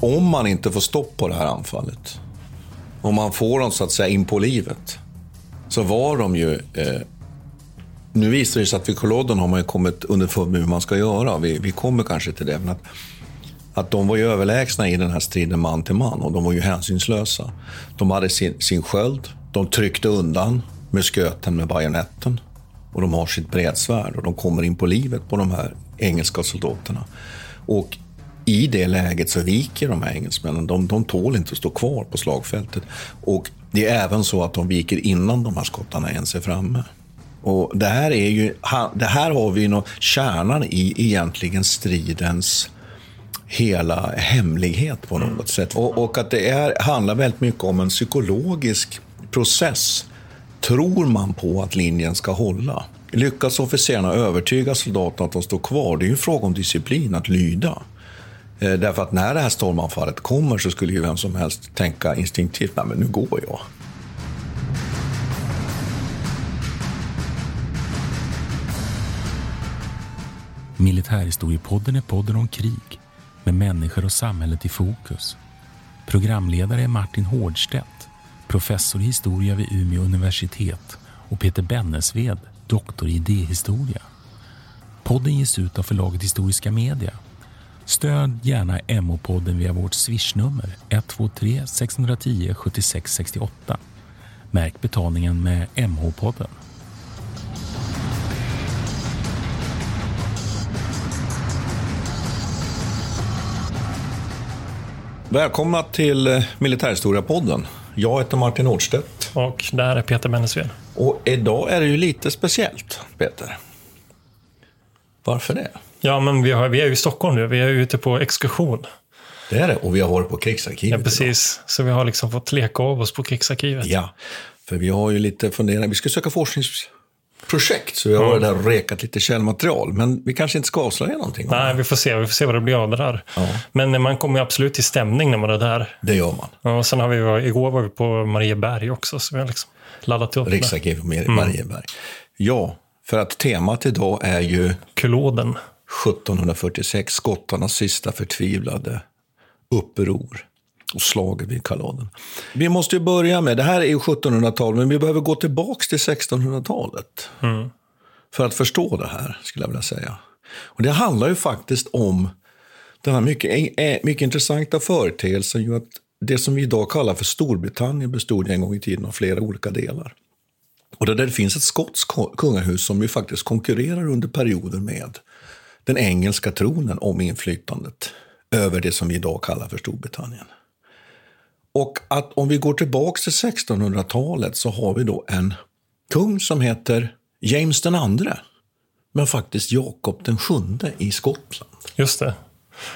Om man inte får stopp på det här anfallet, om man får dem så att säga in på livet, så var de ju... Eh, nu visar det sig att vid Kolodden har man ju kommit underfund med hur man ska göra. Vi, vi kommer kanske till det. Men att, att de var ju överlägsna i den här striden man till man och de var ju hänsynslösa. De hade sin, sin sköld, de tryckte undan musköten med bajonetten och de har sitt bredsvärd och de kommer in på livet på de här engelska soldaterna. Och i det läget så viker de här engelsmännen. De, de tål inte att stå kvar på slagfältet. Och det är även så att de viker innan de här skottarna ens är framme. Och det här, är ju, det här har vi ju kärnan i egentligen stridens hela hemlighet på något sätt. Och, och att det är, handlar väldigt mycket om en psykologisk process. Tror man på att linjen ska hålla? Lyckas officerarna övertyga soldaterna att de står kvar? Det är ju en fråga om disciplin, att lyda. Eh, därför att när det här stormanfallet kommer så skulle ju vem som helst tänka instinktivt, nej men nu går jag. Militärhistoriepodden är podden om krig med människor och samhället i fokus. Programledare är Martin Hårdstedt, professor i historia vid Umeå universitet och Peter Bennesved, doktor i idéhistoria. Podden ges ut av förlaget Historiska Media Stöd gärna MH-podden via vårt swishnummer 123 610 76 68. Märk betalningen med MH-podden. Välkomna till eh, Militärhistoriepodden. Jag heter Martin Nordstedt. Och där är Peter Bennesved. Och idag är det ju lite speciellt, Peter. Varför det? Ja, men vi, har, vi är ju i Stockholm nu. Vi är ute på exkursion. Det är det. Och vi har varit på krigsarkivet. Ja, precis. Idag. Så vi har liksom fått leka av oss på krigsarkivet. Ja, för vi har ju lite funderat. Vi ska söka forskningsprojekt, så vi har varit där och rekat lite källmaterial. Men vi kanske inte ska avslöja någonting. Nej, vi får se. Vi får se vad det blir av det där. Ja. Men man kommer ju absolut till stämning när man är där. Det gör man. Och sen har vi, igår var vi på Marieberg också, så vi har liksom laddat upp. Riksarkivet på Marieberg. Mm. Ja, för att temat idag är ju... Kuloden. 1746, skottarnas sista förtvivlade uppror och slaget vid Kaladen. Vi måste ju börja med, det här är ju 1700-talet, men vi behöver gå tillbaka till 1600-talet. Mm. För att förstå det här, skulle jag vilja säga. Och det handlar ju faktiskt om den här mycket, eh, mycket intressanta företeelsen ju att det som vi idag kallar för Storbritannien bestod en gång i tiden av flera olika delar. Och där det finns ett skotskt kungahus som ju faktiskt konkurrerar under perioder med den engelska tronen om inflytandet över det som vi idag kallar för Storbritannien. Och att om vi går tillbaka till 1600-talet så har vi då en kung som heter James den andre, men faktiskt Jakob den sjunde i Skottland. Just det.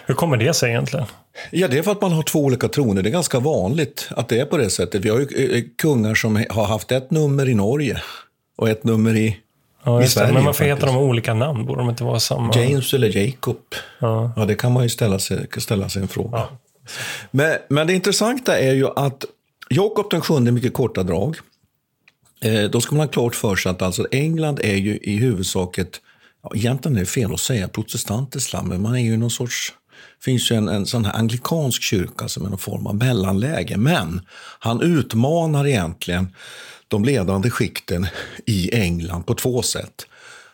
Hur kommer det sig egentligen? Ja, det är för att man har två olika troner. Det är ganska vanligt att det är på det sättet. Vi har ju eh, kungar som har haft ett nummer i Norge och ett nummer i Ja, I Sverige, Men varför heter de olika namn? Borde de inte vara samma? James eller Jacob? Ja, ja det kan man ju ställa sig, ställa sig en fråga. Ja. Men, men det intressanta är ju att Jakob den sjunde, mycket korta drag. Eh, då ska man ha klart för sig att alltså England är ju i huvudsak ett, ja, egentligen är det fel att säga protestantiskt land, men man är ju någon sorts finns ju en, en sån här anglikansk kyrka som är någon form av mellanläge. Men han utmanar egentligen de ledande skikten i England på två sätt.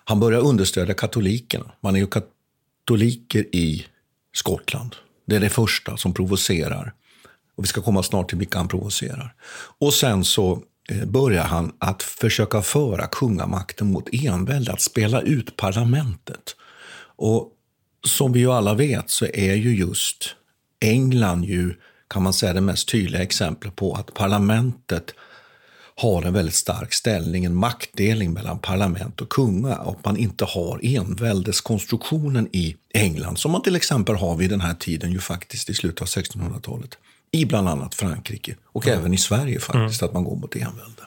Han börjar understödja katolikerna. Man är ju katoliker i Skottland. Det är det första som provocerar. Och Vi ska komma snart till vilka han provocerar. Och sen så eh, börjar han att försöka föra kungamakten mot envälde, att spela ut parlamentet. Och som vi ju alla vet så är ju just England ju, kan man säga, det mest tydliga exemplet på att parlamentet har en väldigt stark ställning, en maktdelning mellan parlament och kunga och att man inte har enväldeskonstruktionen i England som man till exempel har vid den här tiden ju faktiskt i slutet av 1600-talet i bland annat Frankrike och även i Sverige faktiskt, att man går mot envälde.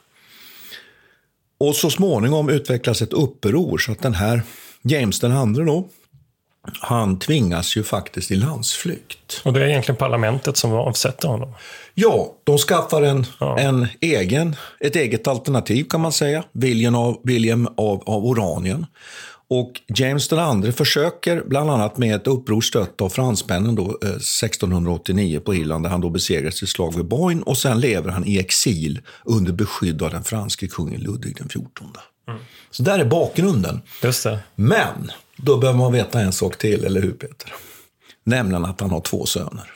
Och så småningom utvecklas ett uppror så att den här James den andre då, han tvingas ju faktiskt i landsflykt. Och det är egentligen parlamentet som avsätter honom. Ja, de skaffar en, Ja. en egen, ett eget alternativ kan man säga. William av, William av, av Oranien. Och James den andre försöker bland annat med ett uppror stött av fransmännen då, eh, 1689 på Irland där han då besegras i slag vid Boyne och sen lever han i exil under beskydd av den franske kungen Ludvig XIV. Så där är bakgrunden. Just det. Men då behöver man veta en sak till, eller hur Peter? Nämligen att han har två söner.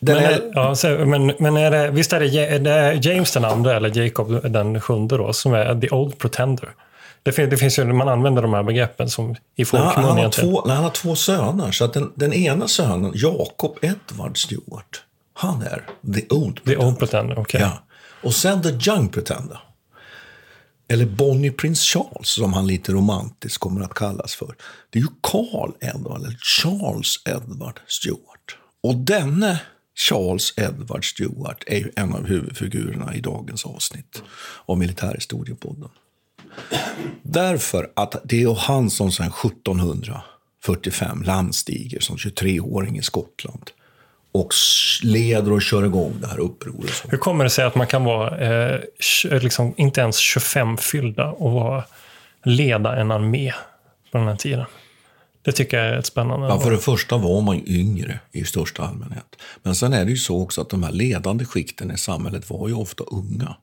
Den Men, är, ja, så, men, men är det, visst är det, är det James den andra, eller Jacob den sjunde då, som är the old pretender? Det finns, det finns ju, man använder de här begreppen som i Nej, han, folkmun han, har två, han har två söner. Så att den, den ena sönen, Jacob Edward Stewart, han är the old The pretender. old pretender, okej. Ja. Och sen the young pretender. Eller Bonnie Prince Charles, som han lite romantiskt kommer att kallas för. Det är ju Carl Edward, eller Charles Edward Stewart. Och denne Charles Edward Stewart är ju en av huvudfigurerna i dagens avsnitt av Militärhistoriepodden. Därför att det är ju han som sedan 1745 landstiger som 23-åring i Skottland och leder och kör igång det här upproret. Hur kommer det sig att man kan vara, eh, eh liksom, inte ens 25 fyllda och vara, leda en armé på den här tiden? Det tycker jag är ett spännande. Ja, för det första var man yngre i största allmänhet. Men sen är det ju så också att de här ledande skikten i samhället var ju ofta unga.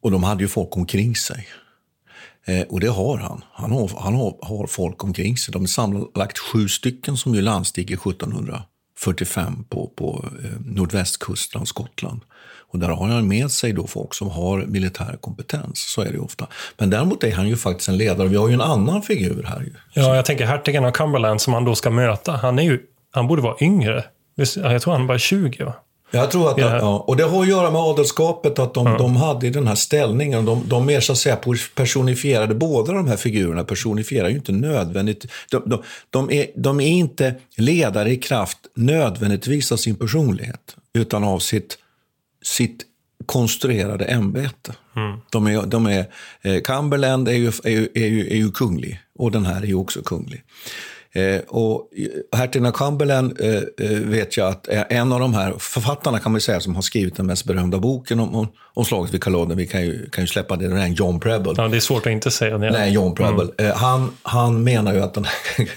Och de hade ju folk omkring sig. Eh, och det har han. Han har, han har, har folk omkring sig. De är sammanlagt sju stycken som ju landstig 1700 45 på, på eh, nordvästkusten av Skottland. Och där har han med sig då folk som har militär kompetens. Så är det ofta. Men däremot är han ju faktiskt en ledare. Vi har ju en annan figur här. Ja, jag tänker hertigen av Cumberland som han då ska möta. Han, är ju, han borde vara yngre. Jag tror han var 20. Jag tror att, Ja. ja, och det har att göra med adelskapet, att de, de hade den här ställningen. De, de mer så att säga personifierade, båda de här figurerna personifierar ju inte nödvändigt. De, de, de, är, de är inte ledare i kraft nödvändigtvis av sin personlighet, utan av sitt, sitt konstruerade ämbete. De är, de är, eh, Cumberland är ju, är, ju, är, ju, är ju kunglig och den här är ju också kunglig. Eh, och hertigen av Cumberland eh, eh, vet jag att är en av de här författarna kan man säga som har skrivit den mest berömda boken om, om, om slaget vid Culloden. Vi kan ju, kan ju släppa det, det är John Preble. Ja, det är svårt att inte säga det. Nej, John Preble. Eh, han, han menar ju att den här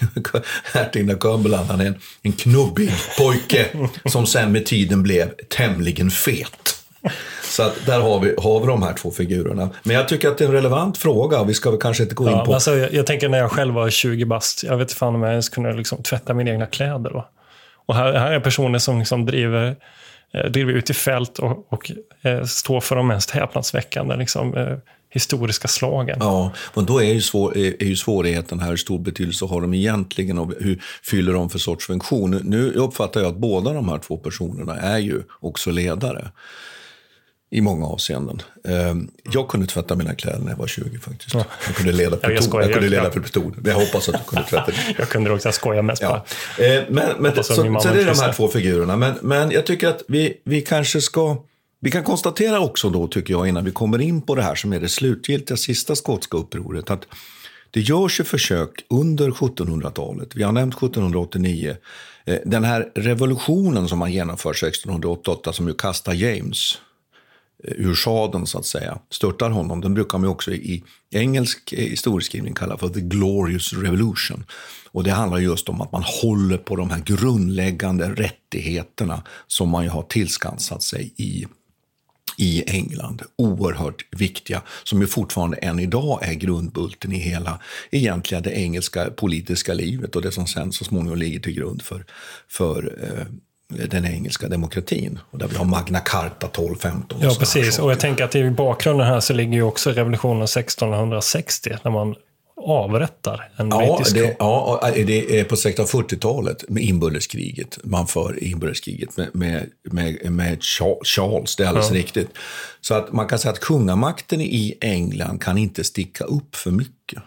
hertigen av Cumberland, han är en, en knubbig pojke som sen med tiden blev tämligen fet. Så att där har vi, har vi de här två figurerna. Men jag tycker att det är en relevant fråga. Vi ska väl kanske inte gå in Ja, på... alltså, jag, jag tänker när jag själv var 20 bast, jag vet inte fan om jag ens kunde liksom tvätta mina egna kläder. Va? Och här, här är personer som liksom driver, eh, driver ut i fält och, och eh, står för de mest häpnadsväckande liksom, eh, historiska slagen. Ja, men då är ju, svår, är, är ju svårigheten här hur stor betydelse har de egentligen och hur fyller de för sorts funktion? Nu uppfattar jag att båda de här två personerna är ju också ledare i många avseenden. Ehm, Jag kunde tvätta mina kläder när jag var 20 faktiskt. Jag kunde leda Ja, jag pluton. skojar. Jag kunde leda Jag- för pluton. Jag hoppas att du kunde tvätta det. Jag kunde också skoja mest Ja. bara. Eh, Men, men, Hoppas så, så det är de här två figurerna. Men, men jag tycker att vi, vi kanske ska... Vi kan konstatera också då, tycker jag, innan vi kommer in på det här som är det slutgiltiga sista skotska upproret, att det görs ju försök under 1700-talet. Vi har nämnt 1789. Eh, Den här revolutionen som man genomför 1688, som ju kastar James Eh, ur sadeln så att säga, störtar honom. Den brukar man också i engelsk historieskrivning kalla för the glorious revolution. Och det handlar just om att man håller på de här grundläggande rättigheterna som man ju har tillskansat sig i i England. Oerhört viktiga, som ju fortfarande än idag är grundbulten i hela egentligen det engelska politiska livet och det som sen så småningom ligger till grund för, för eh, den engelska demokratin. Och där vi har Magna Carta 1215. och Ja, precis. Och jag tänker att i bakgrunden här så ligger ju också revolutionen 1660, när man avrättar en Ja, brittisk det, ja, det är på 1640-talet med inbördeskriget. Man för inbördeskriget med, med, med, med Cha- Charles, det är alldeles Ja. riktigt. Så att man kan säga att kungamakten i England kan inte sticka upp för mycket.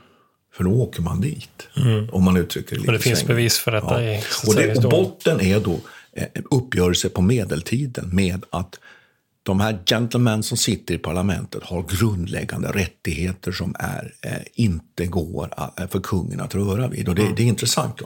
För då åker man dit, om man uttrycker det lite Men det finns bevis för detta i så att och, det, och botten är då eh, uppgörelse på medeltiden med att de här gentlemen som sitter i parlamentet har grundläggande rättigheter som är, eh, inte går eh, för kungen att röra vid. Och det, det är intressant. Då.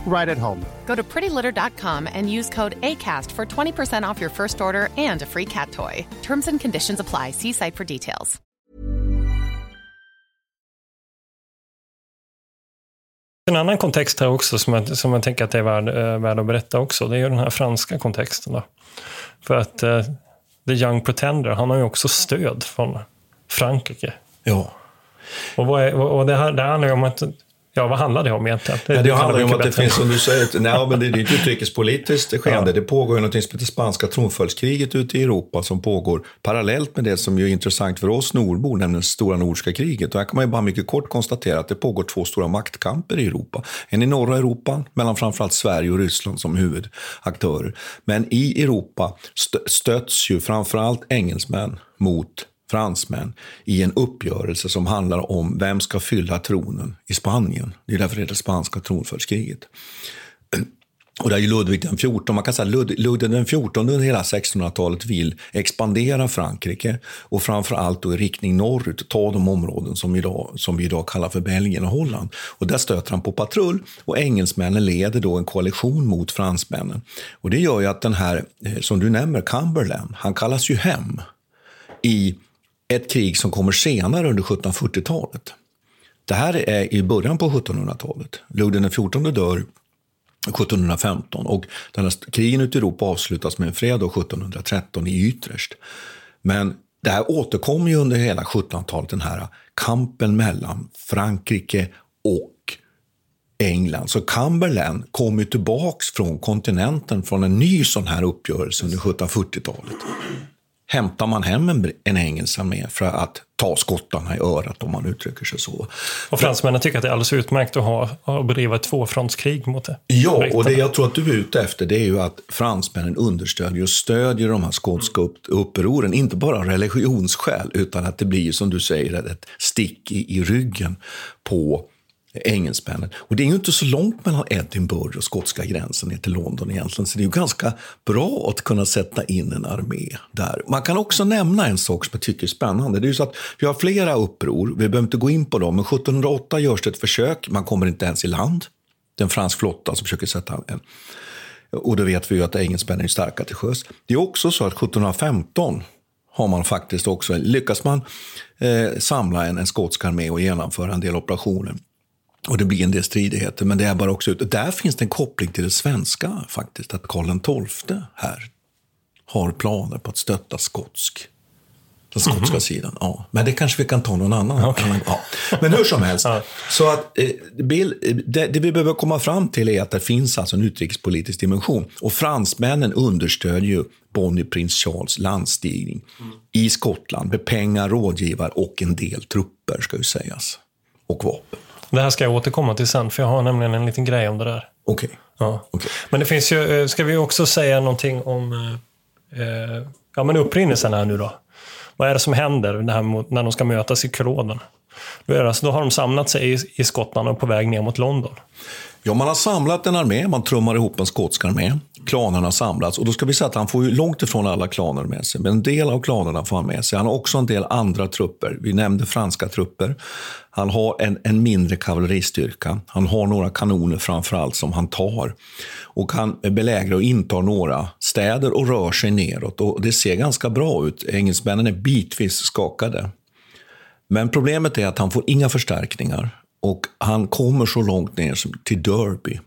right at home. Go to prettylitter.com and use code ACAST for 20% off your first order and a free cat toy. Terms and conditions apply. See site for details. En annan kontext här också som jag, som jag tänker att det är värd, eh, värd att berätta också, det är ju den här franska kontexten. Då. För att eh, The Young Pretender, han har ju också stöd från Frankrike. Ja. Och, vad är, och det, här, det handlar ju om att, ja vad handlar det om egentligen? Ja, det kan handlar om att det bättre finns, som du säger, nej, men det är ett utrikespolitiskt skeende. Det pågår ju något som heter spanska tronföljdskriget ute i Europa som pågår parallellt med det som ju är intressant för oss nordbor, nämligen det stora nordiska kriget. Och här kan man ju bara mycket kort konstatera att det pågår två stora maktkamper i Europa. En i norra Europa, mellan framförallt Sverige och Ryssland som huvudaktörer. Men i Europa stö- stöts ju framförallt engelsmän mot fransmän i en uppgörelse som handlar om vem ska fylla tronen i Spanien. Det är därför det heter spanska tronföljdskriget. Och där är ju Ludvig den 14, man kan säga Lud, Ludvig den 14 under hela 1600-talet vill expandera Frankrike och framför allt då i riktning norrut, ta de områden som, idag, som vi idag kallar för Belgien och Holland. Och där stöter han på patrull och engelsmännen leder då en koalition mot fransmännen. Och det gör ju att den här, eh, som du nämner, Cumberland, han kallas ju hem i ett krig som kommer senare under 1740-talet. Det här är i början på 1700-talet. Ludvig XIV dör 1715 och den här krigen ute i Europa avslutas med en fred 1713 i Utrecht. Men det här återkommer ju under hela 1700-talet, den här kampen mellan Frankrike och England. Så Cumberland kom ju tillbaks från kontinenten från en ny sån här uppgörelse under 1740-talet. Hämtar man hem en, en engelsk armé för att ta skottarna i örat om man uttrycker sig så. Och fransmännen tycker att det är alldeles utmärkt att ha att bedriva ett tvåfrontskrig mot det. Ja, och det jag tror att du är ute efter det är ju att fransmännen understödjer och stödjer de här skotska upp, upproren, inte bara av religionsskäl, utan att det blir, som du säger, ett stick i, i ryggen på engelsmännen. Och det är ju inte så långt mellan Edinburgh och skotska gränsen ner till London egentligen, så det är ju ganska bra att kunna sätta in en armé där. Man kan också nämna en sak som jag tycker är spännande. Det är ju så att vi har flera uppror, vi behöver inte gå in på dem, men 1708 görs det ett försök, man kommer inte ens i land. Det är en fransk flotta som försöker sätta en och då vet vi ju att engelsmännen är starka till sjöss. Det är också så att 1715 har man faktiskt också, lyckas man eh, samla en, en skotsk armé och genomföra en del operationer. Och det blir en del stridigheter, men det är bara också ut. Där finns det en koppling till det svenska faktiskt, att Karl XII här har planer på att stötta skotsk Den skotska sidan, ja. Men det kanske vi kan ta någon annan. annan ja. Men hur som helst. Så att, eh, Bill, det, det vi behöver komma fram till är att det finns alltså en utrikespolitisk dimension. Och fransmännen understödjer ju Bonnie Prins Charles landstigning i Skottland med pengar, rådgivare och en del trupper, ska ju sägas. Och vapen. Det här ska jag återkomma till sen, för jag har nämligen en liten grej om det där. Okej. Ja. Okej. Men det finns ju, eh, ska vi också säga någonting om eh, eh, ja, men upprinnelsen här nu då? Vad är det som händer här när de ska mötas i Culloden? Då, alltså, då har de samlat sig i, i Skottland och på väg ner mot London. Ja, man har samlat en armé, man trummar ihop en skotsk armé. Klanerna har samlats och då ska vi säga att han får ju långt ifrån alla klaner med sig. Men en del av klanerna får han med sig. Han har också en del andra trupper. Vi nämnde franska trupper. Han har en, en mindre kavalleristyrka. Han har några kanoner framför allt som han tar. Och han belägrar och intar några städer och rör sig neråt. Och det ser ganska bra ut. Engelsmännen är bitvis skakade. Men problemet är att han får inga förstärkningar. Och han kommer så långt ner som till Derby.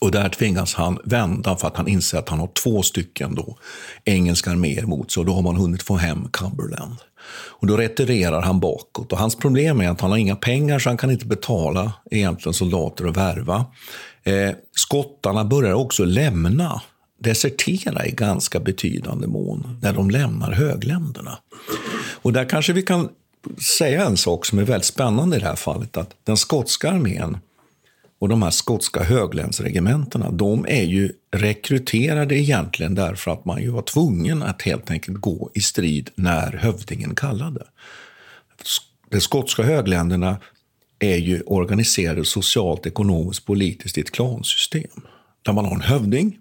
Och där tvingas han vända för att han inser att han har två stycken då engelska arméer mot sig och då har man hunnit få hem Cumberland. Och då retirerar han bakåt och hans problem är att han har inga pengar så han kan inte betala egentligen soldater och värva. Eh, skottarna börjar också lämna, desertera i ganska betydande mån när de lämnar högländerna. Och där kanske vi kan säga en sak som är väldigt spännande i det här fallet, att den skotska armén och de här skotska höglänsregementena, de är ju rekryterade egentligen därför att man ju var tvungen att helt enkelt gå i strid när hövdingen kallade. De skotska högländerna är ju organiserade socialt, ekonomiskt, politiskt i ett klansystem. Där man har en hövding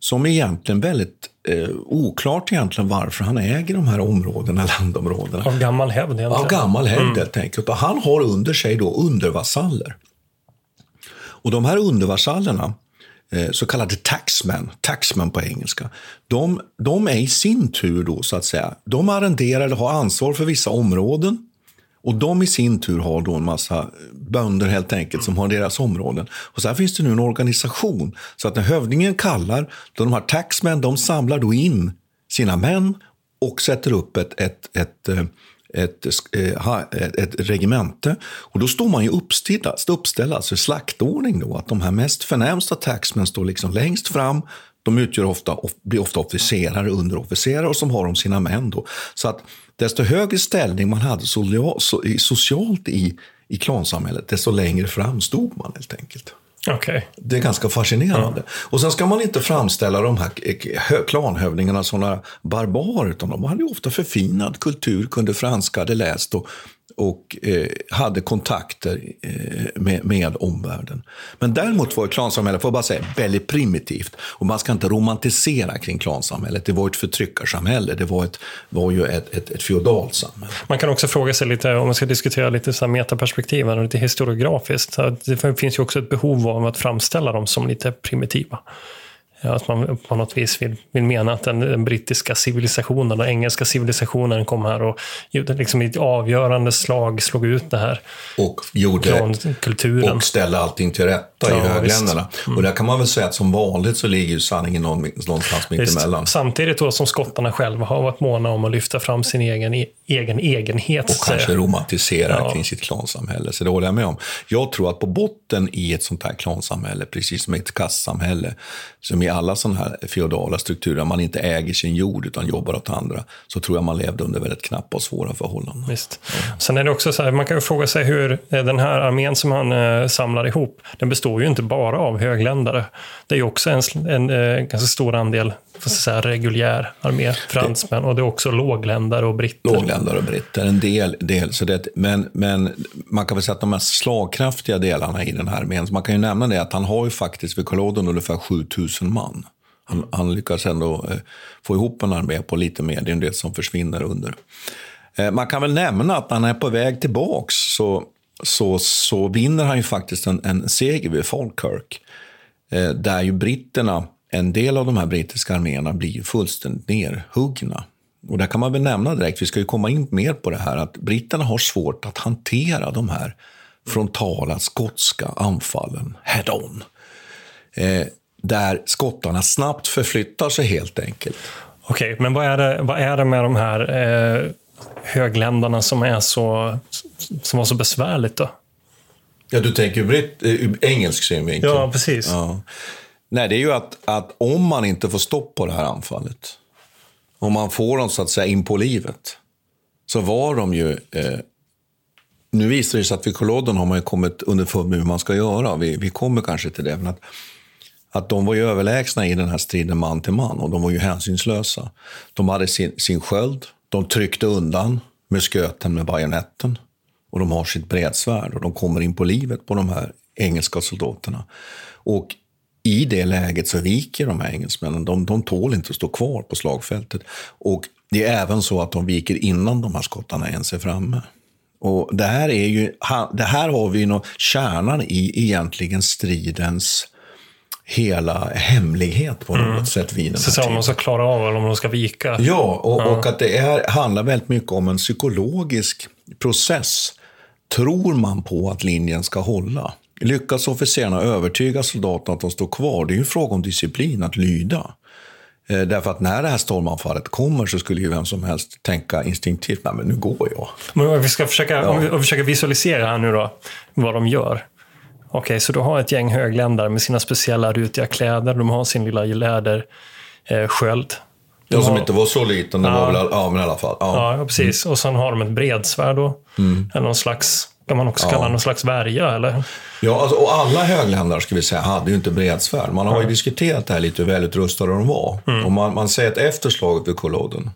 som egentligen väldigt eh, oklart egentligen varför han äger de här områdena, landområdena. Av gammal hävd egentligen. Av gammal hävd helt enkelt. Och han har under sig då undervasaller. Och de här undervasallerna, eh, så kallade taxmen, taxmen på engelska, de, de är i sin tur då så att säga, de arrenderar eller har ansvar för vissa områden och de i sin tur har då en massa bönder helt enkelt som har deras områden. Och så här finns det nu en organisation. Så att när hövdingen kallar, då de här taxmen, de samlar då in sina män och sätter upp ett, ett, ett, eh, ett, ett, eh, ett, ett regemente. Och då står man ju uppställd, uppställd alltså i slaktordning då, att de här mest förnämsta taxmen står liksom längst fram de utgör ofta, blir ofta officerare, underofficerare och som har de sina män. Då. Så att desto högre ställning man hade socialt i, i klansamhället, desto längre fram stod man helt enkelt. Okay. Det är ganska fascinerande. Ja. Och sen ska man inte framställa de här klanhövdingarna som några barbarer, utan de hade ju ofta förfinad kultur, kunde franska, hade läst och och eh, hade kontakter eh, med, med omvärlden. Men däremot var klansamhället, får jag bara säga, väldigt primitivt. Och man ska inte romantisera kring klansamhället. Det var ett förtryckarsamhälle. Det var, ett, var ju ett, ett, ett feodalt samhälle. Man kan också fråga sig lite, om man ska diskutera lite så metaperspektiv, och lite historiografiskt. Det finns ju också ett behov av att framställa dem som lite primitiva. Att man på något vis vill, vill mena att den, den brittiska civilisationen och engelska civilisationen kom här och liksom i ett avgörande slag slog ut det här. Och gjorde kulturen. och ställde allting till ja, i högländerna. Mm. Och där kan man väl säga att som vanligt så ligger ju sanningen någonstans mittemellan. Samtidigt då som skottarna själva har varit måna om att lyfta fram sin egen, e-, egen egenhet. Och kanske romantisera ja. kring sitt klansamhälle. Så det håller jag med om. Jag tror att på botten i ett sånt här klansamhälle, precis som i ett kastsamhälle, som i alla sådana här feodala strukturer, man inte äger sin jord utan jobbar åt andra, så tror jag man levde under väldigt knappa och svåra förhållanden. Visst. Sen är det också så här, man kan ju fråga sig hur eh, den här armén som han eh, samlar ihop, den består består ju inte bara av högländare. Det är ju också en, en, en eh, ganska stor andel säga, reguljär armé, fransmän, och det är också lågländare och britter. Lågländare och britter, en del. del så det, men, men man kan väl säga att de mest slagkraftiga delarna i den här armén, man kan ju nämna det att han har ju faktiskt vid Culloden ungefär 7000 man. Han, han lyckas ändå eh, få ihop en armé på lite mer, det är en del som försvinner under. Eh, man kan väl nämna att när han är på väg tillbaks så, så, så vinner han ju faktiskt en, en seger vid Falkirk. Eh, där ju britterna en del av de här brittiska arméerna blir ju fullständigt nerhuggna. Och där kan man väl nämna direkt, vi ska ju komma in mer på det här, att britterna har svårt att hantera de här frontala skotska anfallen head-on. Eh, där skottarna snabbt förflyttar sig helt enkelt. Okej, men vad är, det, vad är det med de här eh, högländarna som är så, som var så besvärligt då? Ja, du tänker britt, eh, engelsk synvinkel? Ja, precis. Ja. Nej, det är ju att, att om man inte får stopp på det här anfallet, om man får dem så att säga in på livet, så var de ju... Eh, nu visar det sig att vid Kolodden har man ju kommit underfund med hur man ska göra. Vi, vi kommer kanske till det. Men att, att de var ju överlägsna i den här striden man till man och de var ju hänsynslösa. De hade sin, sin sköld, de tryckte undan musköten med bajonetten och de har sitt bredsvärd och de kommer in på livet på de här engelska soldaterna. Och i det läget så viker de här engelsmännen. De, de tål inte att stå kvar på slagfältet. Och det är även så att de viker innan de här skottarna ens är framme. Och det här, är ju, det här har vi ju kärnan i egentligen stridens hela hemlighet på något mm. sätt vid den Så om de ska klara av eller om de ska vika. Ja, och, ja. och att det är, handlar väldigt mycket om en psykologisk process. Tror man på att linjen ska hålla? Lyckas officerarna övertyga soldaterna att de står kvar? Det är ju en fråga om disciplin, att lyda. Eh, därför att när det här stormanfallet kommer så skulle ju vem som helst tänka instinktivt, nej men nu går jag. Men om vi ska försöka, ja. vi försöker visualisera här nu då, vad de gör. Okej, okay, så du har ett gäng högländare med sina speciella rutiga kläder, de har sin lilla lädersköld. Eh, Ja, som inte var så liten, det ja. var väl, ja men i alla fall. Ja, ja precis. Mm. Och sen har de ett bredsvärd då. Mm. Eller någon slags, kan man också ja. kalla någon slags värja eller? Ja, alltså, och alla högländare ska vi säga hade ju inte bredsvärd. Man har ju diskuterat det här lite hur välutrustade de var. Mm. Och man, man säger att efter slaget vid Kolodden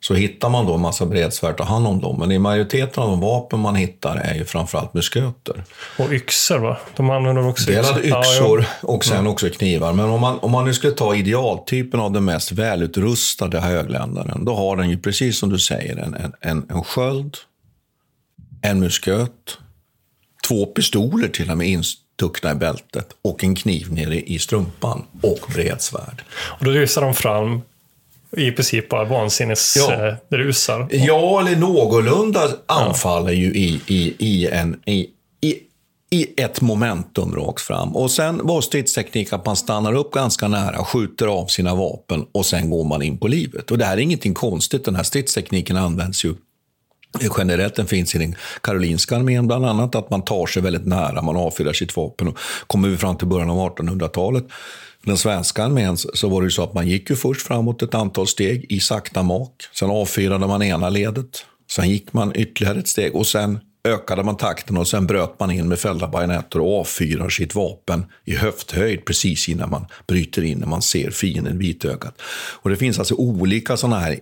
så hittar man då en massa bredsvärd och tar hand om dem. Men i majoriteten av de vapen man hittar är ju framförallt musköter. Och yxor va? De använder också Delade yxor, och sen också knivar. Men om man, om man nu skulle ta idealtypen av den mest välutrustade högländaren, då har den ju precis som du säger en, en, en, en sköld, en musköt, två pistoler till och med instuckna i bältet och en kniv nere i strumpan och bredsvärd. Och då rusar de fram i princip bara vansinnesrusar. Ja. ja, eller någorlunda anfaller ju i, i, i, en, i, i, i ett momentum rakt fram. Och sen var stridsteknik att man stannar upp ganska nära, skjuter av sina vapen och sen går man in på livet. Och det här är ingenting konstigt. Den här stridstekniken används ju Generellt den finns i den karolinska armén bland annat, att man tar sig väldigt nära, man avfyrar sitt vapen. Och kommer vi fram till början av 1800-talet den svenska armén så var det ju så att man gick ju först framåt ett antal steg i sakta mak. Sen avfyrade man ena ledet. Sen gick man ytterligare ett steg och sen ökade man takten och sen bröt man in med fällda bajonetter och avfyrar sitt vapen i höfthöjd precis innan man bryter in när man ser fienden vitögat. Och det finns alltså olika sådana här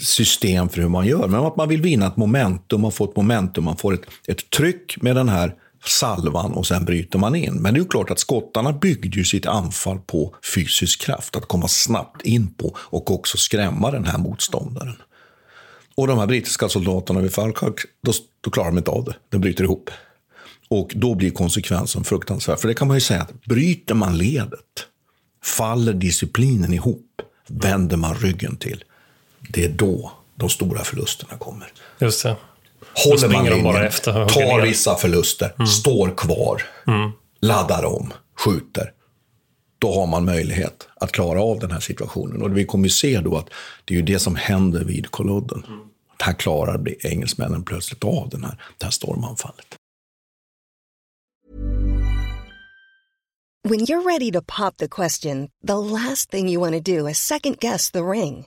system för hur man gör. Men att man vill vinna ett momentum, man får ett momentum, man får ett, ett tryck med den här salvan och sen bryter man in. Men det är klart att skottarna byggde ju sitt anfall på fysisk kraft, att komma snabbt in på och också skrämma den här motståndaren. Och de här brittiska soldaterna vid Falkirk, då, då klarar de inte av det. De bryter ihop. Och då blir konsekvensen fruktansvärd. För det kan man ju säga att bryter man ledet, faller disciplinen ihop, vänder man ryggen till, det är då de stora förlusterna kommer. Just det håller man linjen, bara efter, tar ner. vissa förluster, mm. står kvar, mm. laddar om, skjuter. Då har man möjlighet att klara av den här situationen. Och vi kommer att se då att det är ju det som händer vid Kolodden. Mm. Här klarar engelsmännen plötsligt av den här, det här stormanfallet. When you're ready to pop the question, the last thing you want to do is second guess the ring.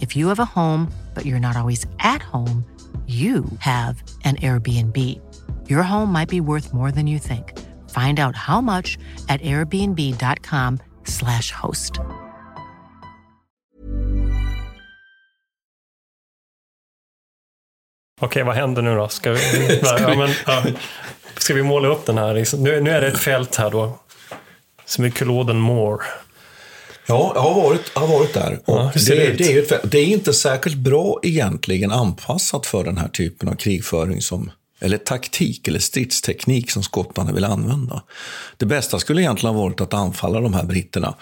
If you have a home, but you're not always at home, you have an Airbnb. Your home might be worth more than you think. Find out how much at airbnb.com slash host. Okej, vad händer nu då? Ska vi, ja, men, ja, ska vi måla upp den här? Nu, nu är det ett fält här då. Som är Culloden Moor. Ja, jag har varit, har varit där. Ja, det, det det, är ett, det är inte särskilt bra egentligen anpassat för den här typen av krigföring som eller taktik eller stridsteknik som skottarna vill använda. Det bästa skulle egentligen ha varit att anfalla de här britterna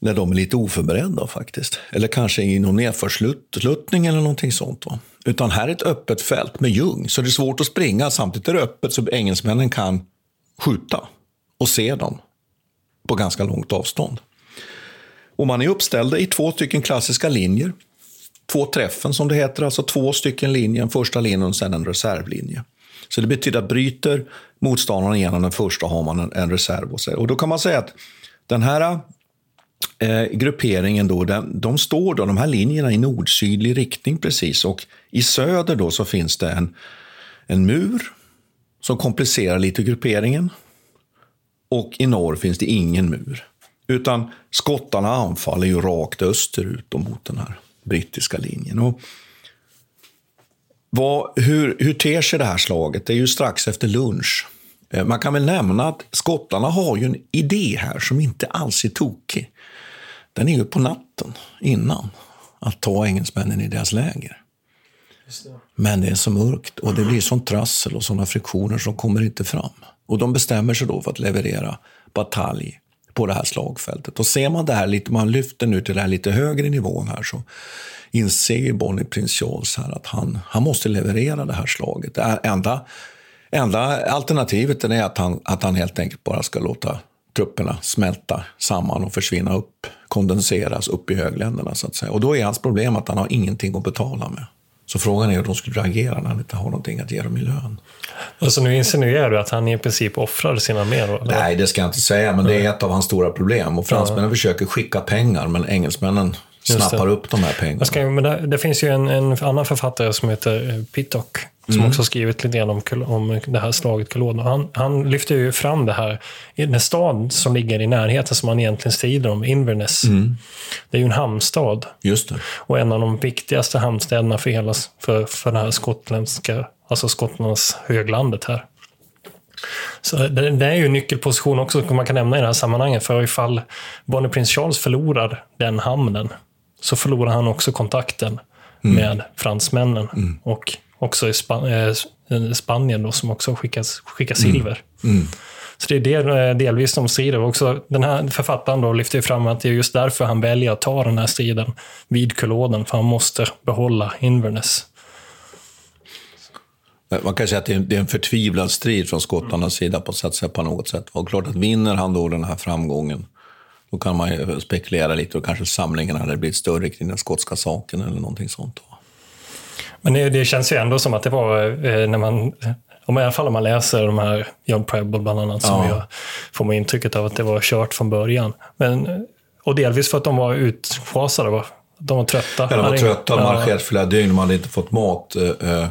när de är lite oförberedda faktiskt. Eller kanske i någon nedförsluttning eller någonting sånt. Va? Utan här är ett öppet fält med ljung, så det är svårt att springa. Samtidigt är det öppet så engelsmännen kan skjuta och se dem på ganska långt avstånd. Och man är uppställda i två stycken klassiska linjer. Två träffen som det heter, alltså två stycken linjer, en första linje och sen en reservlinje. Så det betyder att bryter motståndaren igenom den första har man en, en reserv. Och, så. och då kan man säga att den här eh, grupperingen då, den, de står då, de här linjerna i nord-sydlig riktning precis. Och i söder då så finns det en, en mur som komplicerar lite grupperingen. Och i norr finns det ingen mur. Utan skottarna anfaller ju rakt österut mot den här brittiska linjen. Och vad, hur, hur ter sig det här slaget? Det är ju strax efter lunch. Eh, Man kan väl nämna att skottarna har ju en idé här som inte alls är tokig. Den är ju på natten innan att ta engelsmännen i deras läger. Men det är så mörkt och det blir sånt trassel och såna friktioner som kommer inte fram. Och de bestämmer sig då för att leverera batalj på det här slagfältet. Och ser man det här lite, man lyfter nu till den här lite högre nivån här så inser ju Bonnie Prince Charles här att han, han måste leverera det här slaget. Det enda, enda alternativet är att han, att han helt enkelt bara ska låta trupperna smälta samman och försvinna upp, kondenseras upp i högländerna så att säga. Och då är hans problem att han har ingenting att betala med. Så frågan är hur de skulle reagera när han inte har någonting att ge dem i lön. Alltså nu insinuerar du att han i princip offrar sina eller? Nej, det ska jag inte säga, men det är ett av hans stora problem. Och fransmännen Ja. försöker skicka pengar, men engelsmännen snappar upp de här pengarna. Ska, men det, det finns ju en, en annan författare som heter eh, Pittock. Som Mm. också har skrivit lite grann om, om det här slaget Culloden. Han, han lyfter ju fram det här den stad som ligger i närheten som man egentligen strider om, Inverness. Mm. Det är ju en hamnstad. Just det. Och en av de viktigaste hamnstäderna för, hela, för, för det här skottländska, alltså Skottlands höglandet här. Så det, det är ju en nyckelposition också som man kan nämna i det här sammanhanget. För ifall Bonnie Prince Charles förlorar den hamnen så förlorar han också kontakten Mm. med fransmännen. Och också i Span- eh, Spanien då, som också skickas, skickar silver. Mm. Så det är det, eh, delvis de strider. Och Också den här författaren då lyfter fram att det är just därför han väljer att ta den här striden vid Culloden, för han måste behålla Inverness. Man kan säga att det är, en förtvivlad strid från skottarnas sida på, säga, på något sätt. Och klart att vinner han då den här framgången, då kan man spekulera lite och kanske samlingen hade blivit större kring den skotska saken eller någonting sånt. Men det, det känns ju ändå som att det var eh, när man, om i alla fall om man läser de här John Preble bland annat, som Ja. jag får man intrycket av att det var kört från början. Men, och delvis för att de var utfasade, va? de var trötta. Ja, de var trötta, de hade marscherat flera dygn, de hade inte fått mat. Eh, eh,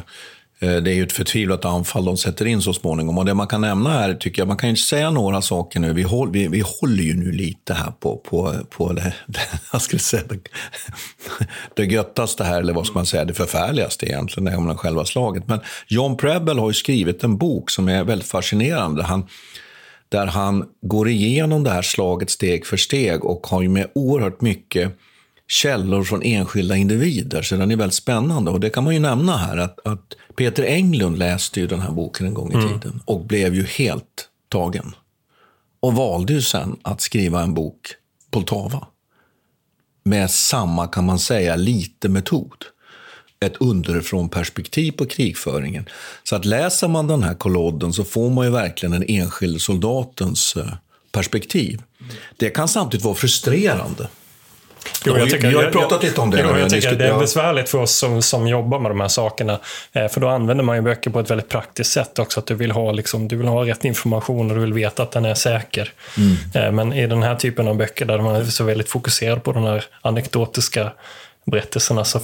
Eh, det är ju ett förtvivlat anfall de sätter in så småningom. Och det man kan nämna här, tycker jag, man kan ju säga några saker nu. Vi, håll, vi, vi håller ju nu lite här på, på, på det, det, jag skulle säga, det, göttaste här, eller vad ska man säga, det förfärligaste egentligen, det om själva slaget. Men John Preble har ju skrivit en bok som är väldigt fascinerande. Han, där han går igenom det här slaget steg för steg och har ju med oerhört mycket källor från enskilda individer. Så den är väldigt spännande. Och det kan man ju nämna här att, att Peter Englund läste ju den här boken en gång i mm. tiden och blev ju helt tagen. Och valde ju sen att skriva en bok, Poltava. Med samma, kan man säga, lite metod. Ett underifrån perspektiv på krigföringen. Så att läser man den här kollodden så får man ju verkligen den enskilde soldatens eh, perspektiv. Det kan samtidigt vara frustrerande. Jo, jag tycker, vi har ju pratat lite om det. Jo, jag tycker det är besvärligt för oss som, som jobbar med de här sakerna. Eh, för då använder man ju böcker på ett väldigt praktiskt sätt också. Att du vill ha, liksom, du vill ha rätt information och du vill veta att den är säker. Mm. Eh, men i den här typen av böcker där man är så väldigt fokuserad på den här anekdotiska berättelserna. Så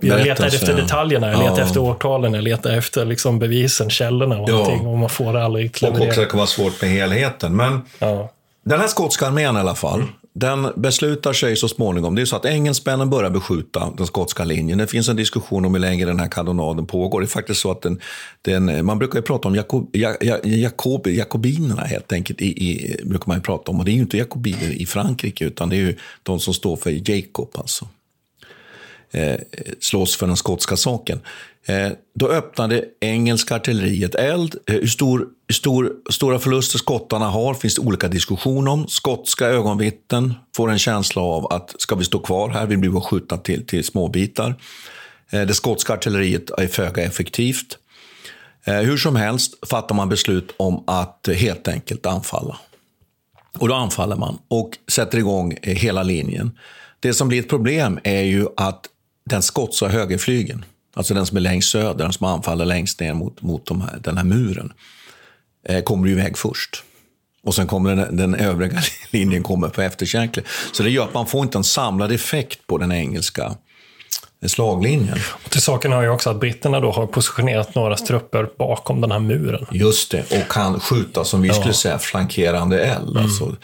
jag letar efter detaljerna, jag letar ja. efter årtalen, jag letar efter liksom bevisen, källorna och ja. allting. Och man får det aldrig Och också det kan vara svårt med helheten. Men ja. den här skotska armén i alla fall, den beslutar sig så småningom. Det är så att engelsmännen börjar beskjuta den skotska linjen. Det finns en diskussion om hur länge den här kanonaden pågår. Det är faktiskt så att den, den man brukar ju prata om Jakob, Jakob, jakobinerna helt enkelt. I, i, brukar man ju prata om. Och det är ju inte jakobiner i Frankrike utan det är ju de som står för Jacob alltså. Eh, slåss för den skotska saken. Eh, då öppnade engelska artilleriet eld. Eh, hur stor, stor, stora förluster skottarna har finns det olika diskussioner om. Skotska ögonvittnen får en känsla av att ska vi stå kvar här, vi blir skjutna till, till småbitar. Eh, det skotska artilleriet är föga effektivt. Eh, hur som helst fattar man beslut om att helt enkelt anfalla. Och då anfaller man och sätter igång hela linjen. Det som blir ett problem är ju att den skotska högerflygeln alltså den som är längst söder, den som anfaller längst ner mot, mot de här, den här muren, eh, kommer iväg först. Och sen kommer den, den övriga linjen kommer på efterkärken. Så det gör att man får inte en samlad effekt på den engelska slaglinjen. Och till saken hör ju också att britterna då har positionerat några trupper bakom den här muren. Just det, och kan skjuta som vi ja. skulle säga flankerande eld. Mm. Alltså,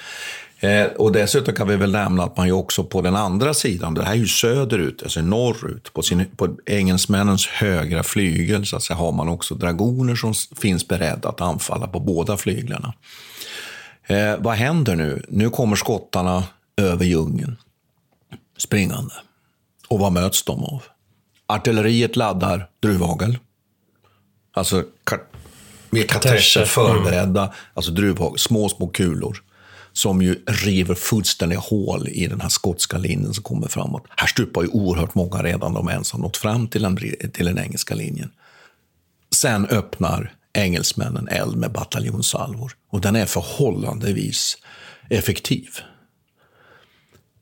Eh, och dessutom kan vi väl nämna att man ju också på den andra sidan, det här är ju söderut, alltså norrut, på, sin, på engelsmännens högra flygel så att säga, har man också dragoner som finns beredda att anfalla på båda flyglarna. Eh, vad händer nu? Nu kommer skottarna över djungeln springande. Och vad möts de av? Artilleriet laddar druvhagel. Alltså med kartescher förberedda, mm. alltså druvhagel, små, små kulor som ju river fullständiga hål i den här skotska linjen som kommer framåt. Här stupar ju oerhört många redan de ens har nått fram till den, till den engelska linjen. Sen öppnar engelsmännen eld med bataljonsalvor. och den är förhållandevis effektiv.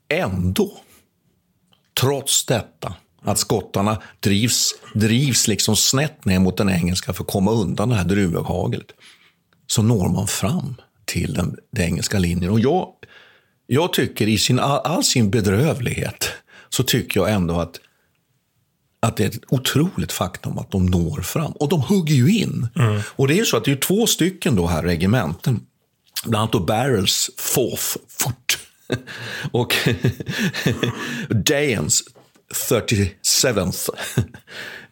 Ändå, trots detta, att skottarna drivs, drivs liksom snett ner mot den engelska för att komma undan det här druvhaglet, så når man fram till den, den engelska linjen. Och jag, jag tycker i sin, all, all sin bedrövlighet så tycker jag ändå att att det är ett otroligt faktum att de når fram. Och de hugger ju in. Mm. Och det är ju så att det är två stycken då här regementen. Bland annat då Barrels Fourth Foot och Dayens 37th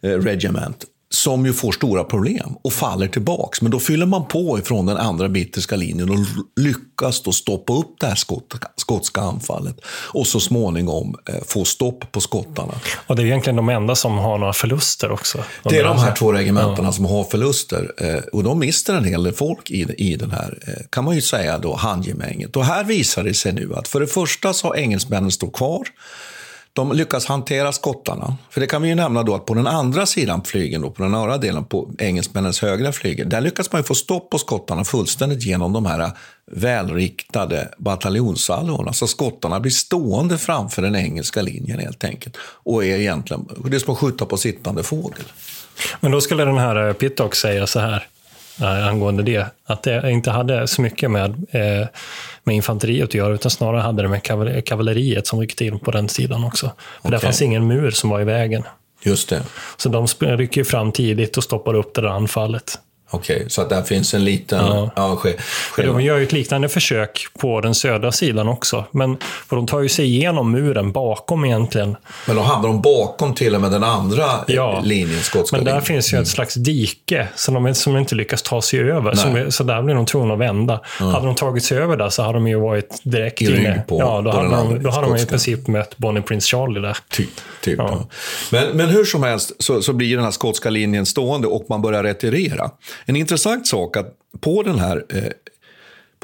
Regiment som ju får stora problem och faller tillbaks. Men då fyller man på ifrån den andra brittiska linjen och lyckas då stoppa upp det här skott, skotska anfallet och så småningom eh, få stopp på skottarna. Och det är egentligen de enda som har några förluster också. Det är de här två regementena ja. som har förluster eh, och de mister en hel del folk i, i den här, eh, kan man ju säga då, handgemänget. Och här visar det sig nu att för det första så har engelsmännen stått kvar de lyckas hantera skottarna. För det kan vi ju nämna då att på den andra sidan flygen, då, på den norra delen, på engelsmännens högra flygel där lyckas man ju få stopp på skottarna fullständigt genom de här välriktade bataljonssalvorna. Så skottarna blir stående framför den engelska linjen helt enkelt. Och är egentligen, det är som att skjuta på sittande fågel. Men då skulle den här eh, Pittock säga så här, angående det, att det inte hade så mycket med eh, med infanteriet att göra, utan snarare hade det med kavalleriet som ryckte in på den sidan också. För okay. där fanns ingen mur som var i vägen. Just det. Så de rycker fram tidigt och stoppar upp det där anfallet. Okej, så att där finns en liten... Ja. Ja, de gör ju ett liknande försök på den södra sidan också. Men för de tar ju sig igenom muren bakom egentligen. Men då hamnar de bakom till och med den andra Ja. linjen, skotska Men där linjen. finns ju ett slags dike som de, som de inte lyckas ta sig över. Som, så där blir de tvungna att vända. Hade de tagit sig över där så hade de ju varit direkt I inne. på- ja, då på hade de, då hade de i princip mött Bonnie Prince Charlie där. Typ. typ ja. men, men hur som helst så, så blir den här skotska linjen stående och man börjar retirera. En intressant sak att på den här eh,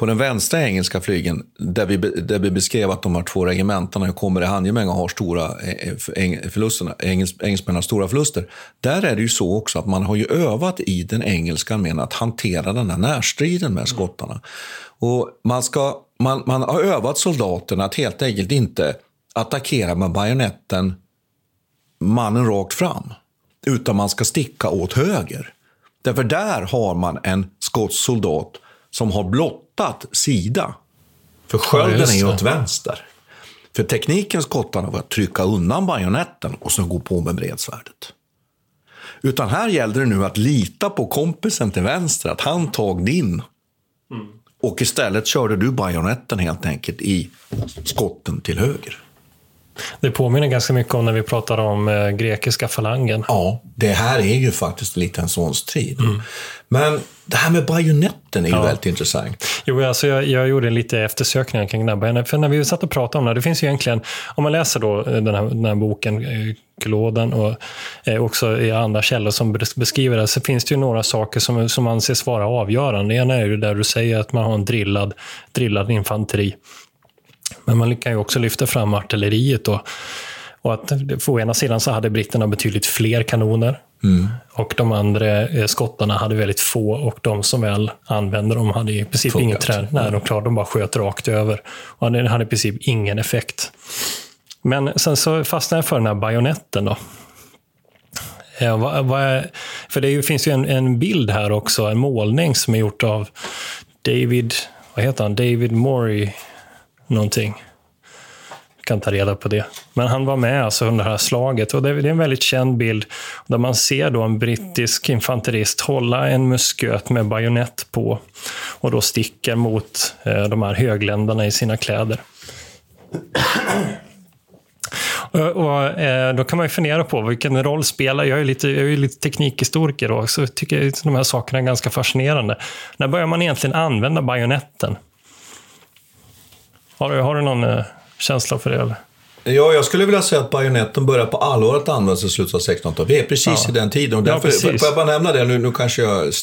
på den vänstra engelska flygen, där vi, där vi beskrev att de här två regementena kommer i handgemäng och har stora eh, eng- förlusterna, engels, engelsmännen har stora förluster. Där är det ju så också att man har ju övat i den engelska armén att hantera den här närstriden med skottarna. Och man, ska, man, man har övat soldaterna att helt enkelt inte attackera med bajonetten mannen rakt fram. Utan man ska sticka åt höger. Därför där har man en skotsk soldat som har blottat sida. För skölden är ju åt vänster. För tekniken skottarna var att trycka undan bajonetten och så gå på med bredsvärdet. Utan här gällde det nu att lita på kompisen till vänster, att han tog din. Och istället körde du bajonetten helt enkelt i skotten till höger. Det påminner ganska mycket om när vi pratar om eh, grekiska falangen. Ja, det här är ju faktiskt lite en sån strid. Men det här med bajonetten är ju Ja. väldigt intressant. Jo, alltså jag, jag gjorde lite eftersökningar kring den här bajonetten. För när vi satt och pratade om det, det finns ju egentligen, om man läser då eh, den här, den här boken, eh, Kloden, och eh, också i andra källor som bes- beskriver det, så finns det ju några saker som, som anses vara avgörande. Det ena är ju där du säger att man har en drillad, drillad infanteri. Men man kan ju också lyfta fram artilleriet då. Och att på ena sidan så hade britterna betydligt fler kanoner. Och de andra eh, skottarna hade väldigt få och de som väl använde dem hade i princip Funkat. ingen trä. Nej, de de bara sköt rakt över. Och hade, hade i princip ingen effekt. Men sen så fastnade jag för den här bajonetten då. Ja, vad, vad för det ju, finns ju en, en bild här också, en målning som är gjort av David, vad heter han, David Morey någonting. Jag kan ta reda på det. Men han var med alltså under det här slaget och det är en väldigt känd bild där man ser då en brittisk infanterist hålla en musköt med bajonett på och då sticker mot eh, de här högländerna i sina kläder. Eh, och, eh, då kan man ju fundera på vilken roll spelar, jag är lite, jag är ju lite teknikhistoriker och så jag tycker jag de här sakerna är ganska fascinerande. När börjar man egentligen använda bajonetten? Har du, har du någon eh, känsla för det? Eller? Ja, jag skulle vilja säga att bajonetten börjar på allvar att användas i slutet av 1600-talet. Vi är precis Ja. i den tiden. Och Ja, därför, precis. får jag bara nämna det? Nu, nu kanske jag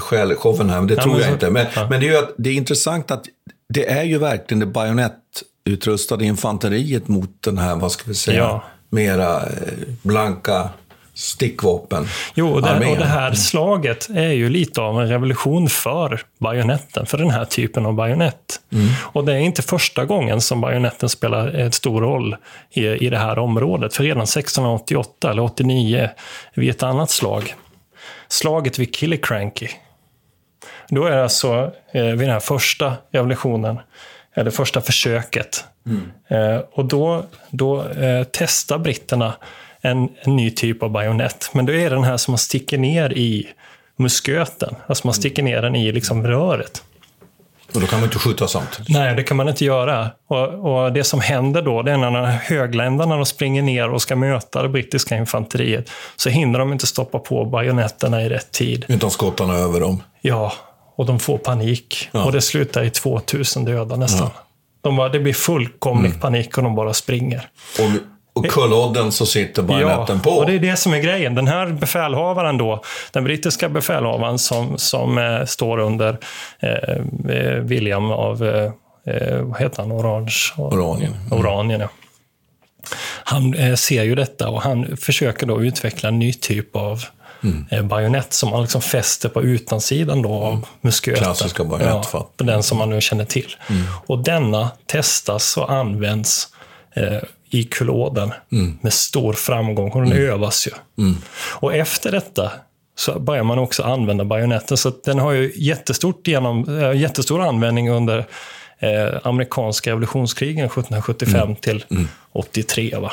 stjäl showen här, men det Ja, tror men jag inte. Men, ja. men det är ju att, det är intressant att det är ju verkligen det bajonettutrustade infanteriet mot den här, vad ska vi säga, Ja. mera eh, blanka stickvapen. Jo, och det, och det här slaget är ju lite av en revolution för bajonetten, för den här typen av bajonett. Och det är inte första gången som bajonetten spelar en stor roll i, i det här området. För redan 1688 eller 89 vid ett annat slag, slaget vid Killiecrankie, då är det alltså eh, vid den här första revolutionen, eller första försöket. Eh, och då, då eh, testar britterna en, en ny typ av bajonett. Men då är det den här som man sticker ner i musköten. Alltså man sticker ner den i liksom röret. Och då kan man inte skjuta samtidigt. Nej, det kan man inte göra. Och, och det som händer då, det är när högländerna de springer ner och ska möta det brittiska infanteriet, så hinner de inte stoppa på bajonetterna i rätt tid. Utan skottarna över dem. Ja, och de får panik. Ja. Och det slutar i 2000 döda nästan. De bara, det blir fullkomlig Mm. panik och de bara springer. Och, och kullodden så sitter bajonetten på. och det är det som är grejen. Den här befälhavaren då, den brittiska befälhavaren som, som eh, står under eh, eh, William av, eh, eh, vad heter han, Orange? Oranien. Oranien, ja. Han eh, ser ju detta och han försöker då utveckla en ny typ av Mm. bajonett som man liksom fäster på utansidan då av musköten. Klassiska bajonettfatt. Ja, den som man nu känner till. Mm. Och denna testas och används i kuloden med stor framgång. Och den övas ju. Mm. Och efter detta så börjar man också använda bajonetten. Så den har ju jättestort genom, eh, jättestor användning under eh, amerikanska revolutionskrigen 1775 till 83. Va?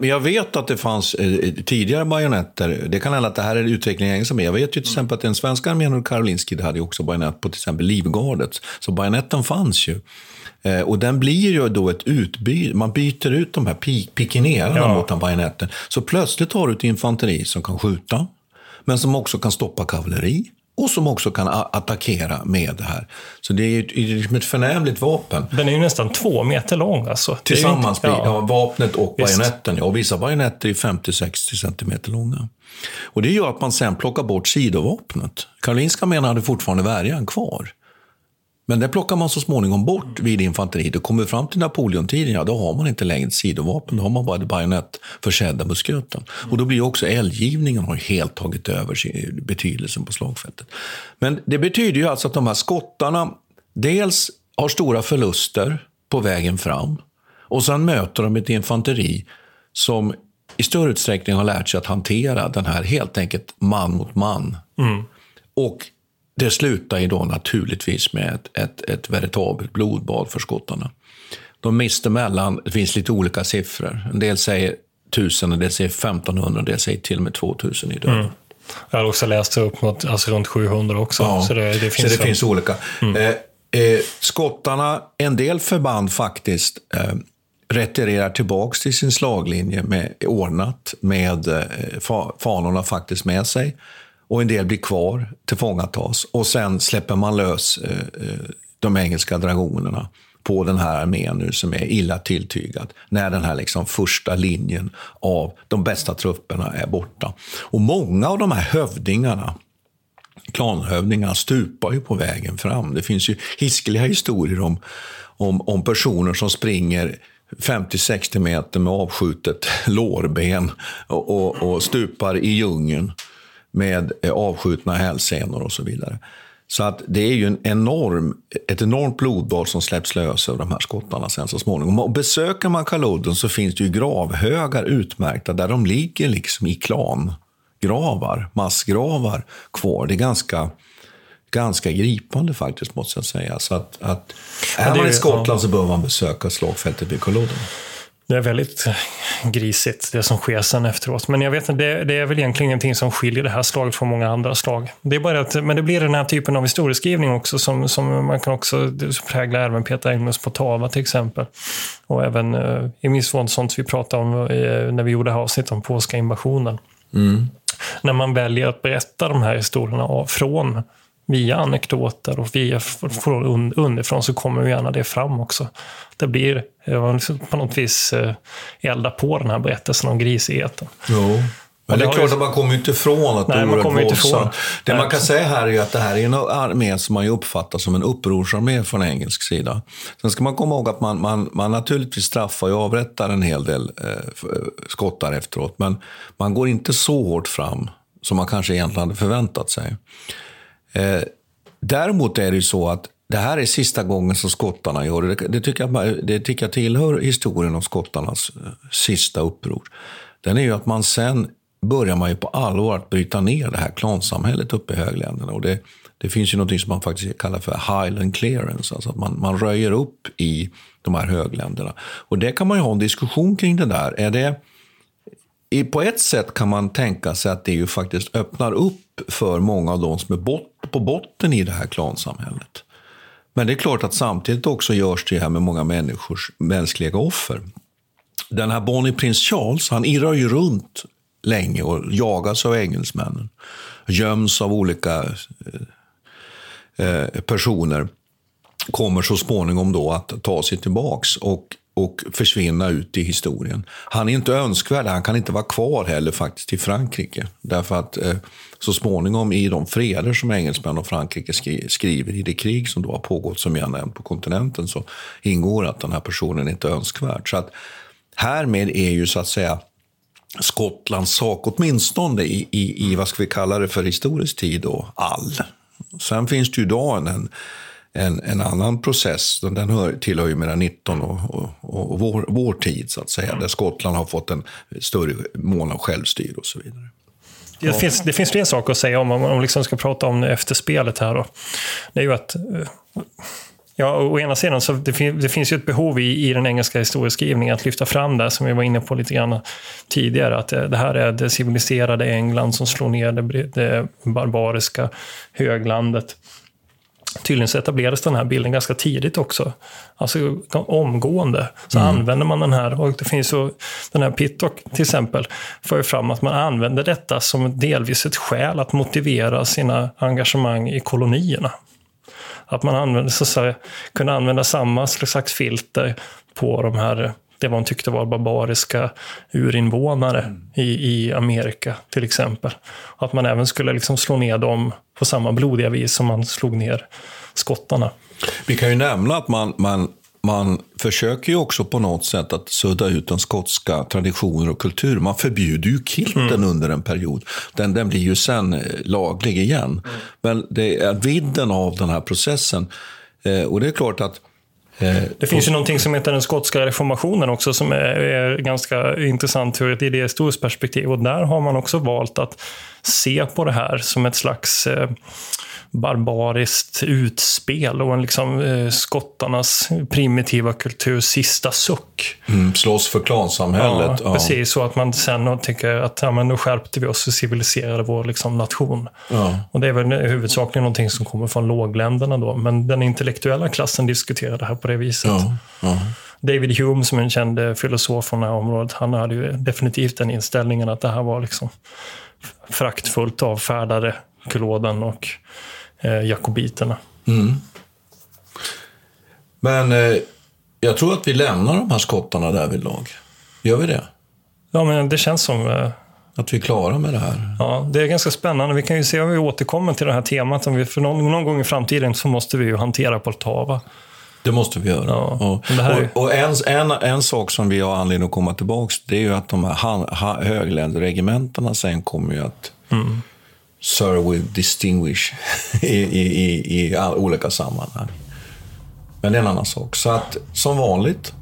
Men jag vet att det fanns eh, tidigare bajonetter. Det kan hända att det här är utvecklingen engelska, men jag vet ju till exempel att den svenska armén och Karolinski hade också bajonett på till exempel Livgardet. Så bajonetten fanns ju. Eh, och den blir ju då ett utbyte, man byter ut de här pik pikinerarna Ja. mot den bajonetten. Så plötsligt har du ett infanteri som kan skjuta, men som också kan stoppa kavalleri. Och som också kan attackera med det här. Så det är ju ett, liksom ett förnämligt vapen. Den är ju nästan två meter lång alltså. Tillsammans inte- blir ja. vapnet och Visst. bajonetten. Ja, och vissa bajonetter är 50-60 centimeter långa. Och det gör att man sen plockar bort sidovapnet. Karolinska armén hade fortfarande värjan kvar. Men det plockar man så småningom bort vid infanteri. Det kommer fram till Napoleontiden, ja då har man inte längre sidovapen. Då har man bara det bajonettförsedda musköten. Och då blir också eldgivningen har helt tagit över betydelsen på slagfältet. Men det betyder ju alltså att de här skottarna dels har stora förluster på vägen fram. Och sen möter de ett infanteri som i större utsträckning har lärt sig att hantera den här helt enkelt man mot man. Och det slutar ju då naturligtvis med ett, ett, ett veritabelt blodbad för skottarna. De mister mellan, det finns lite olika siffror. En del säger 1000, en del säger 1500, en del säger till och med 2000 i döden. Mm. Jag har också läst upp något, alltså runt 700 också. Ja, så det, det finns, så det finns olika. Eh, eh, skottarna, en del förband faktiskt, eh, retirerar tillbaks till sin slaglinje med, ordnat med eh, fa, fanorna faktiskt med sig. Och en del blir kvar, tillfångatas. Och sen släpper man lös eh, eh, de engelska dragonerna på den här armén nu som är illa tilltygad. När den här liksom första linjen av de bästa trupperna är borta. Och många av de här hövdingarna klanhövdingarna stupar ju på vägen fram. Det finns ju hiskeliga historier om, om, om personer som springer 50-60 meter med avskjutet lårben och, och, och stupar i djungeln med eh, avskjutna hälsenor och så vidare. Så att det är ju en enorm, ett enormt blodbad som släpps lös av de här skottarna sen så småningom. Och besöker man Kaludden så finns det ju gravhögar utmärkta där de ligger liksom i klangravar, massgravar kvar. Det är ganska, ganska gripande faktiskt måste jag säga. Så att, att är man i Skottland så bör man besöka slagfältet vid Kaludden. Det är väldigt grisigt det som sker sen efteråt. Men jag vet inte, det, det är väl egentligen ingenting som skiljer det här slaget från många andra slag. Det är bara att, men det blir den här typen av historieskrivning också som, som man kan också prägla även Peter Englunds på Tava till exempel. Och även eh, i viss mån sånt vi pratade om eh, när vi gjorde avsnitt om polska invasionen. Mm. När man väljer att berätta de här historierna av- från via anekdoter och via från un- underifrån så kommer gärna det fram också. Det blir eh, liksom på något vis eh, elda på den här berättelsen om grisigheten. Jo. Men det är klart att man kommer ju inte ifrån att Nej, det är oerhört våldsamt. Det man kan säga här är att det här är en armé som man ju uppfattar som en upprorsarmé från engelsk sida. Sen ska man komma ihåg att man, man, man naturligtvis straffar och avrättar en hel del eh, eh, skottar efteråt, men man går inte så hårt fram som man kanske egentligen hade förväntat sig. Eh, däremot är det ju så att det här är sista gången som skottarna gör det. Det tycker jag, det tycker jag tillhör historien om skottarnas eh, sista uppror. Den är ju att man sen börjar man ju på allvar att bryta ner det här klansamhället uppe i högländerna. Och det, det finns ju något som man faktiskt kallar för highland clearance, alltså att man, man röjer upp i de här högländerna. Och det kan man ju ha en diskussion kring det där. Är det, i, på ett sätt kan man tänka sig att det ju faktiskt öppnar upp för många av de som är bot, på botten i det här klansamhället. Men det är klart att samtidigt också görs det här med många människors mänskliga offer. Den här Bonnie Prince Charles, han irrar ju runt länge och jagas av engelsmännen. Göms av olika eh, eh personer. Kommer så småningom då att ta sig tillbaks och, och försvinna ut i historien. Han är inte önskvärd, han kan inte vara kvar heller faktiskt i Frankrike. Därför att eh, så småningom i de freder som engelsmän och Frankrike skri skriver i det krig som då har pågått som jag nämnt på kontinenten så ingår att den här personen inte är önskvärd. Så att härmed är ju så att säga Skottlands sak, åtminstone i, i, i vad ska vi kalla det för historisk tid, då, all. Sen finns det ju idag en, en, en annan process, den hör, tillhör ju mellan 19 och, och, och vår, vår tid, så att säga, där Skottland har fått en större mån av självstyre och så vidare. Det finns, det finns fler saker att säga om, om man liksom ska prata om efterspelet här. Då. Det är ju att eh, Ja, å ena sidan så det, fin det finns ju ett behov i, i den engelska historieskrivningen att lyfta fram det som vi var inne på lite grann tidigare. Att det, det här är det civiliserade England som slår ner det, det barbariska höglandet. Tydligen så etablerades den här bilden ganska tidigt också. Alltså omgående så mm. använder man den här. Och det finns ju den här Pittock till exempel för fram att man använder detta som delvis ett skäl att motivera sina engagemang i kolonierna. Att man använde, så att säga, kunde använda samma slags filter på de här det man tyckte var barbariska urinvånare mm. i, i Amerika till exempel. att man även skulle liksom slå ner dem på samma blodiga vis som man slog ner skottarna. Vi kan ju nämna att man, man man försöker ju också på något sätt att sudda ut den skotska traditioner och kultur. Man förbjuder ju kilten mm. under en period. Den, den blir ju sen eh, laglig igen. Mm. Men det är vidden av den här processen. Eh, och det är klart att det finns ju någonting som heter den skotska reformationen också som är, är ganska intressant ur ett idéhistoriskt perspektiv. Och där har man också valt att se på det här som ett slags eh, barbariskt utspel och en liksom eh, skottarnas primitiva kultur sista suck. Mm, slåss för klansamhället. Ja, ja. Precis, så att man sen tycker att ja, men nu skärpte vi oss och civiliserade vår liksom, nation. Ja. Och det är väl huvudsakligen någonting som kommer från lågländerna då, men den intellektuella klassen diskuterar det här på det viset. Ja. David Hume, som är en känd filosof från det här området, han hade ju definitivt den inställningen att det här var liksom fraktfullt avfärdade klådan och eh, jakobiterna. Mm. Men eh, jag tror att vi lämnar de här skottarna där vid lag. Gör vi det? Ja, men det känns som... Eh, att vi är klara med det här. Ja, det är ganska spännande. Vi kan ju se om vi återkommer till det här temat. Om vi, för någon, någon gång i framtiden så måste vi ju hantera Poltava. Det måste vi göra. Ja, och, är... och, och, en, en, en sak som vi har anledning att komma tillbaka det är ju att de här högländerregementena sen kommer ju att mm. Sir with distinguish i, i, i, i olika sammanhang. Men det är en annan sak. Så att som vanligt,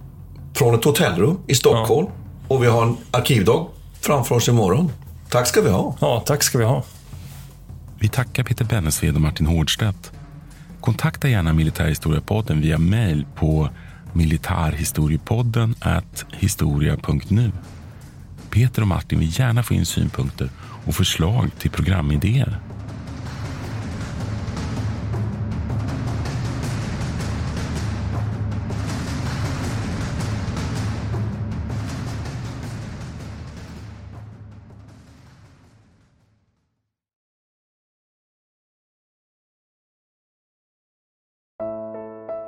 från ett hotellrum i Stockholm ja. och vi har en arkivdag framför oss imorgon. Tack ska vi ha. Ja, tack ska vi ha. Vi tackar Peter Bennesved och Martin Hårdstedt. Kontakta gärna Militärhistoriepodden via mail på militarhistoriepodden historia.nu. Peter och Martin vill gärna få in synpunkter och förslag till programidéer.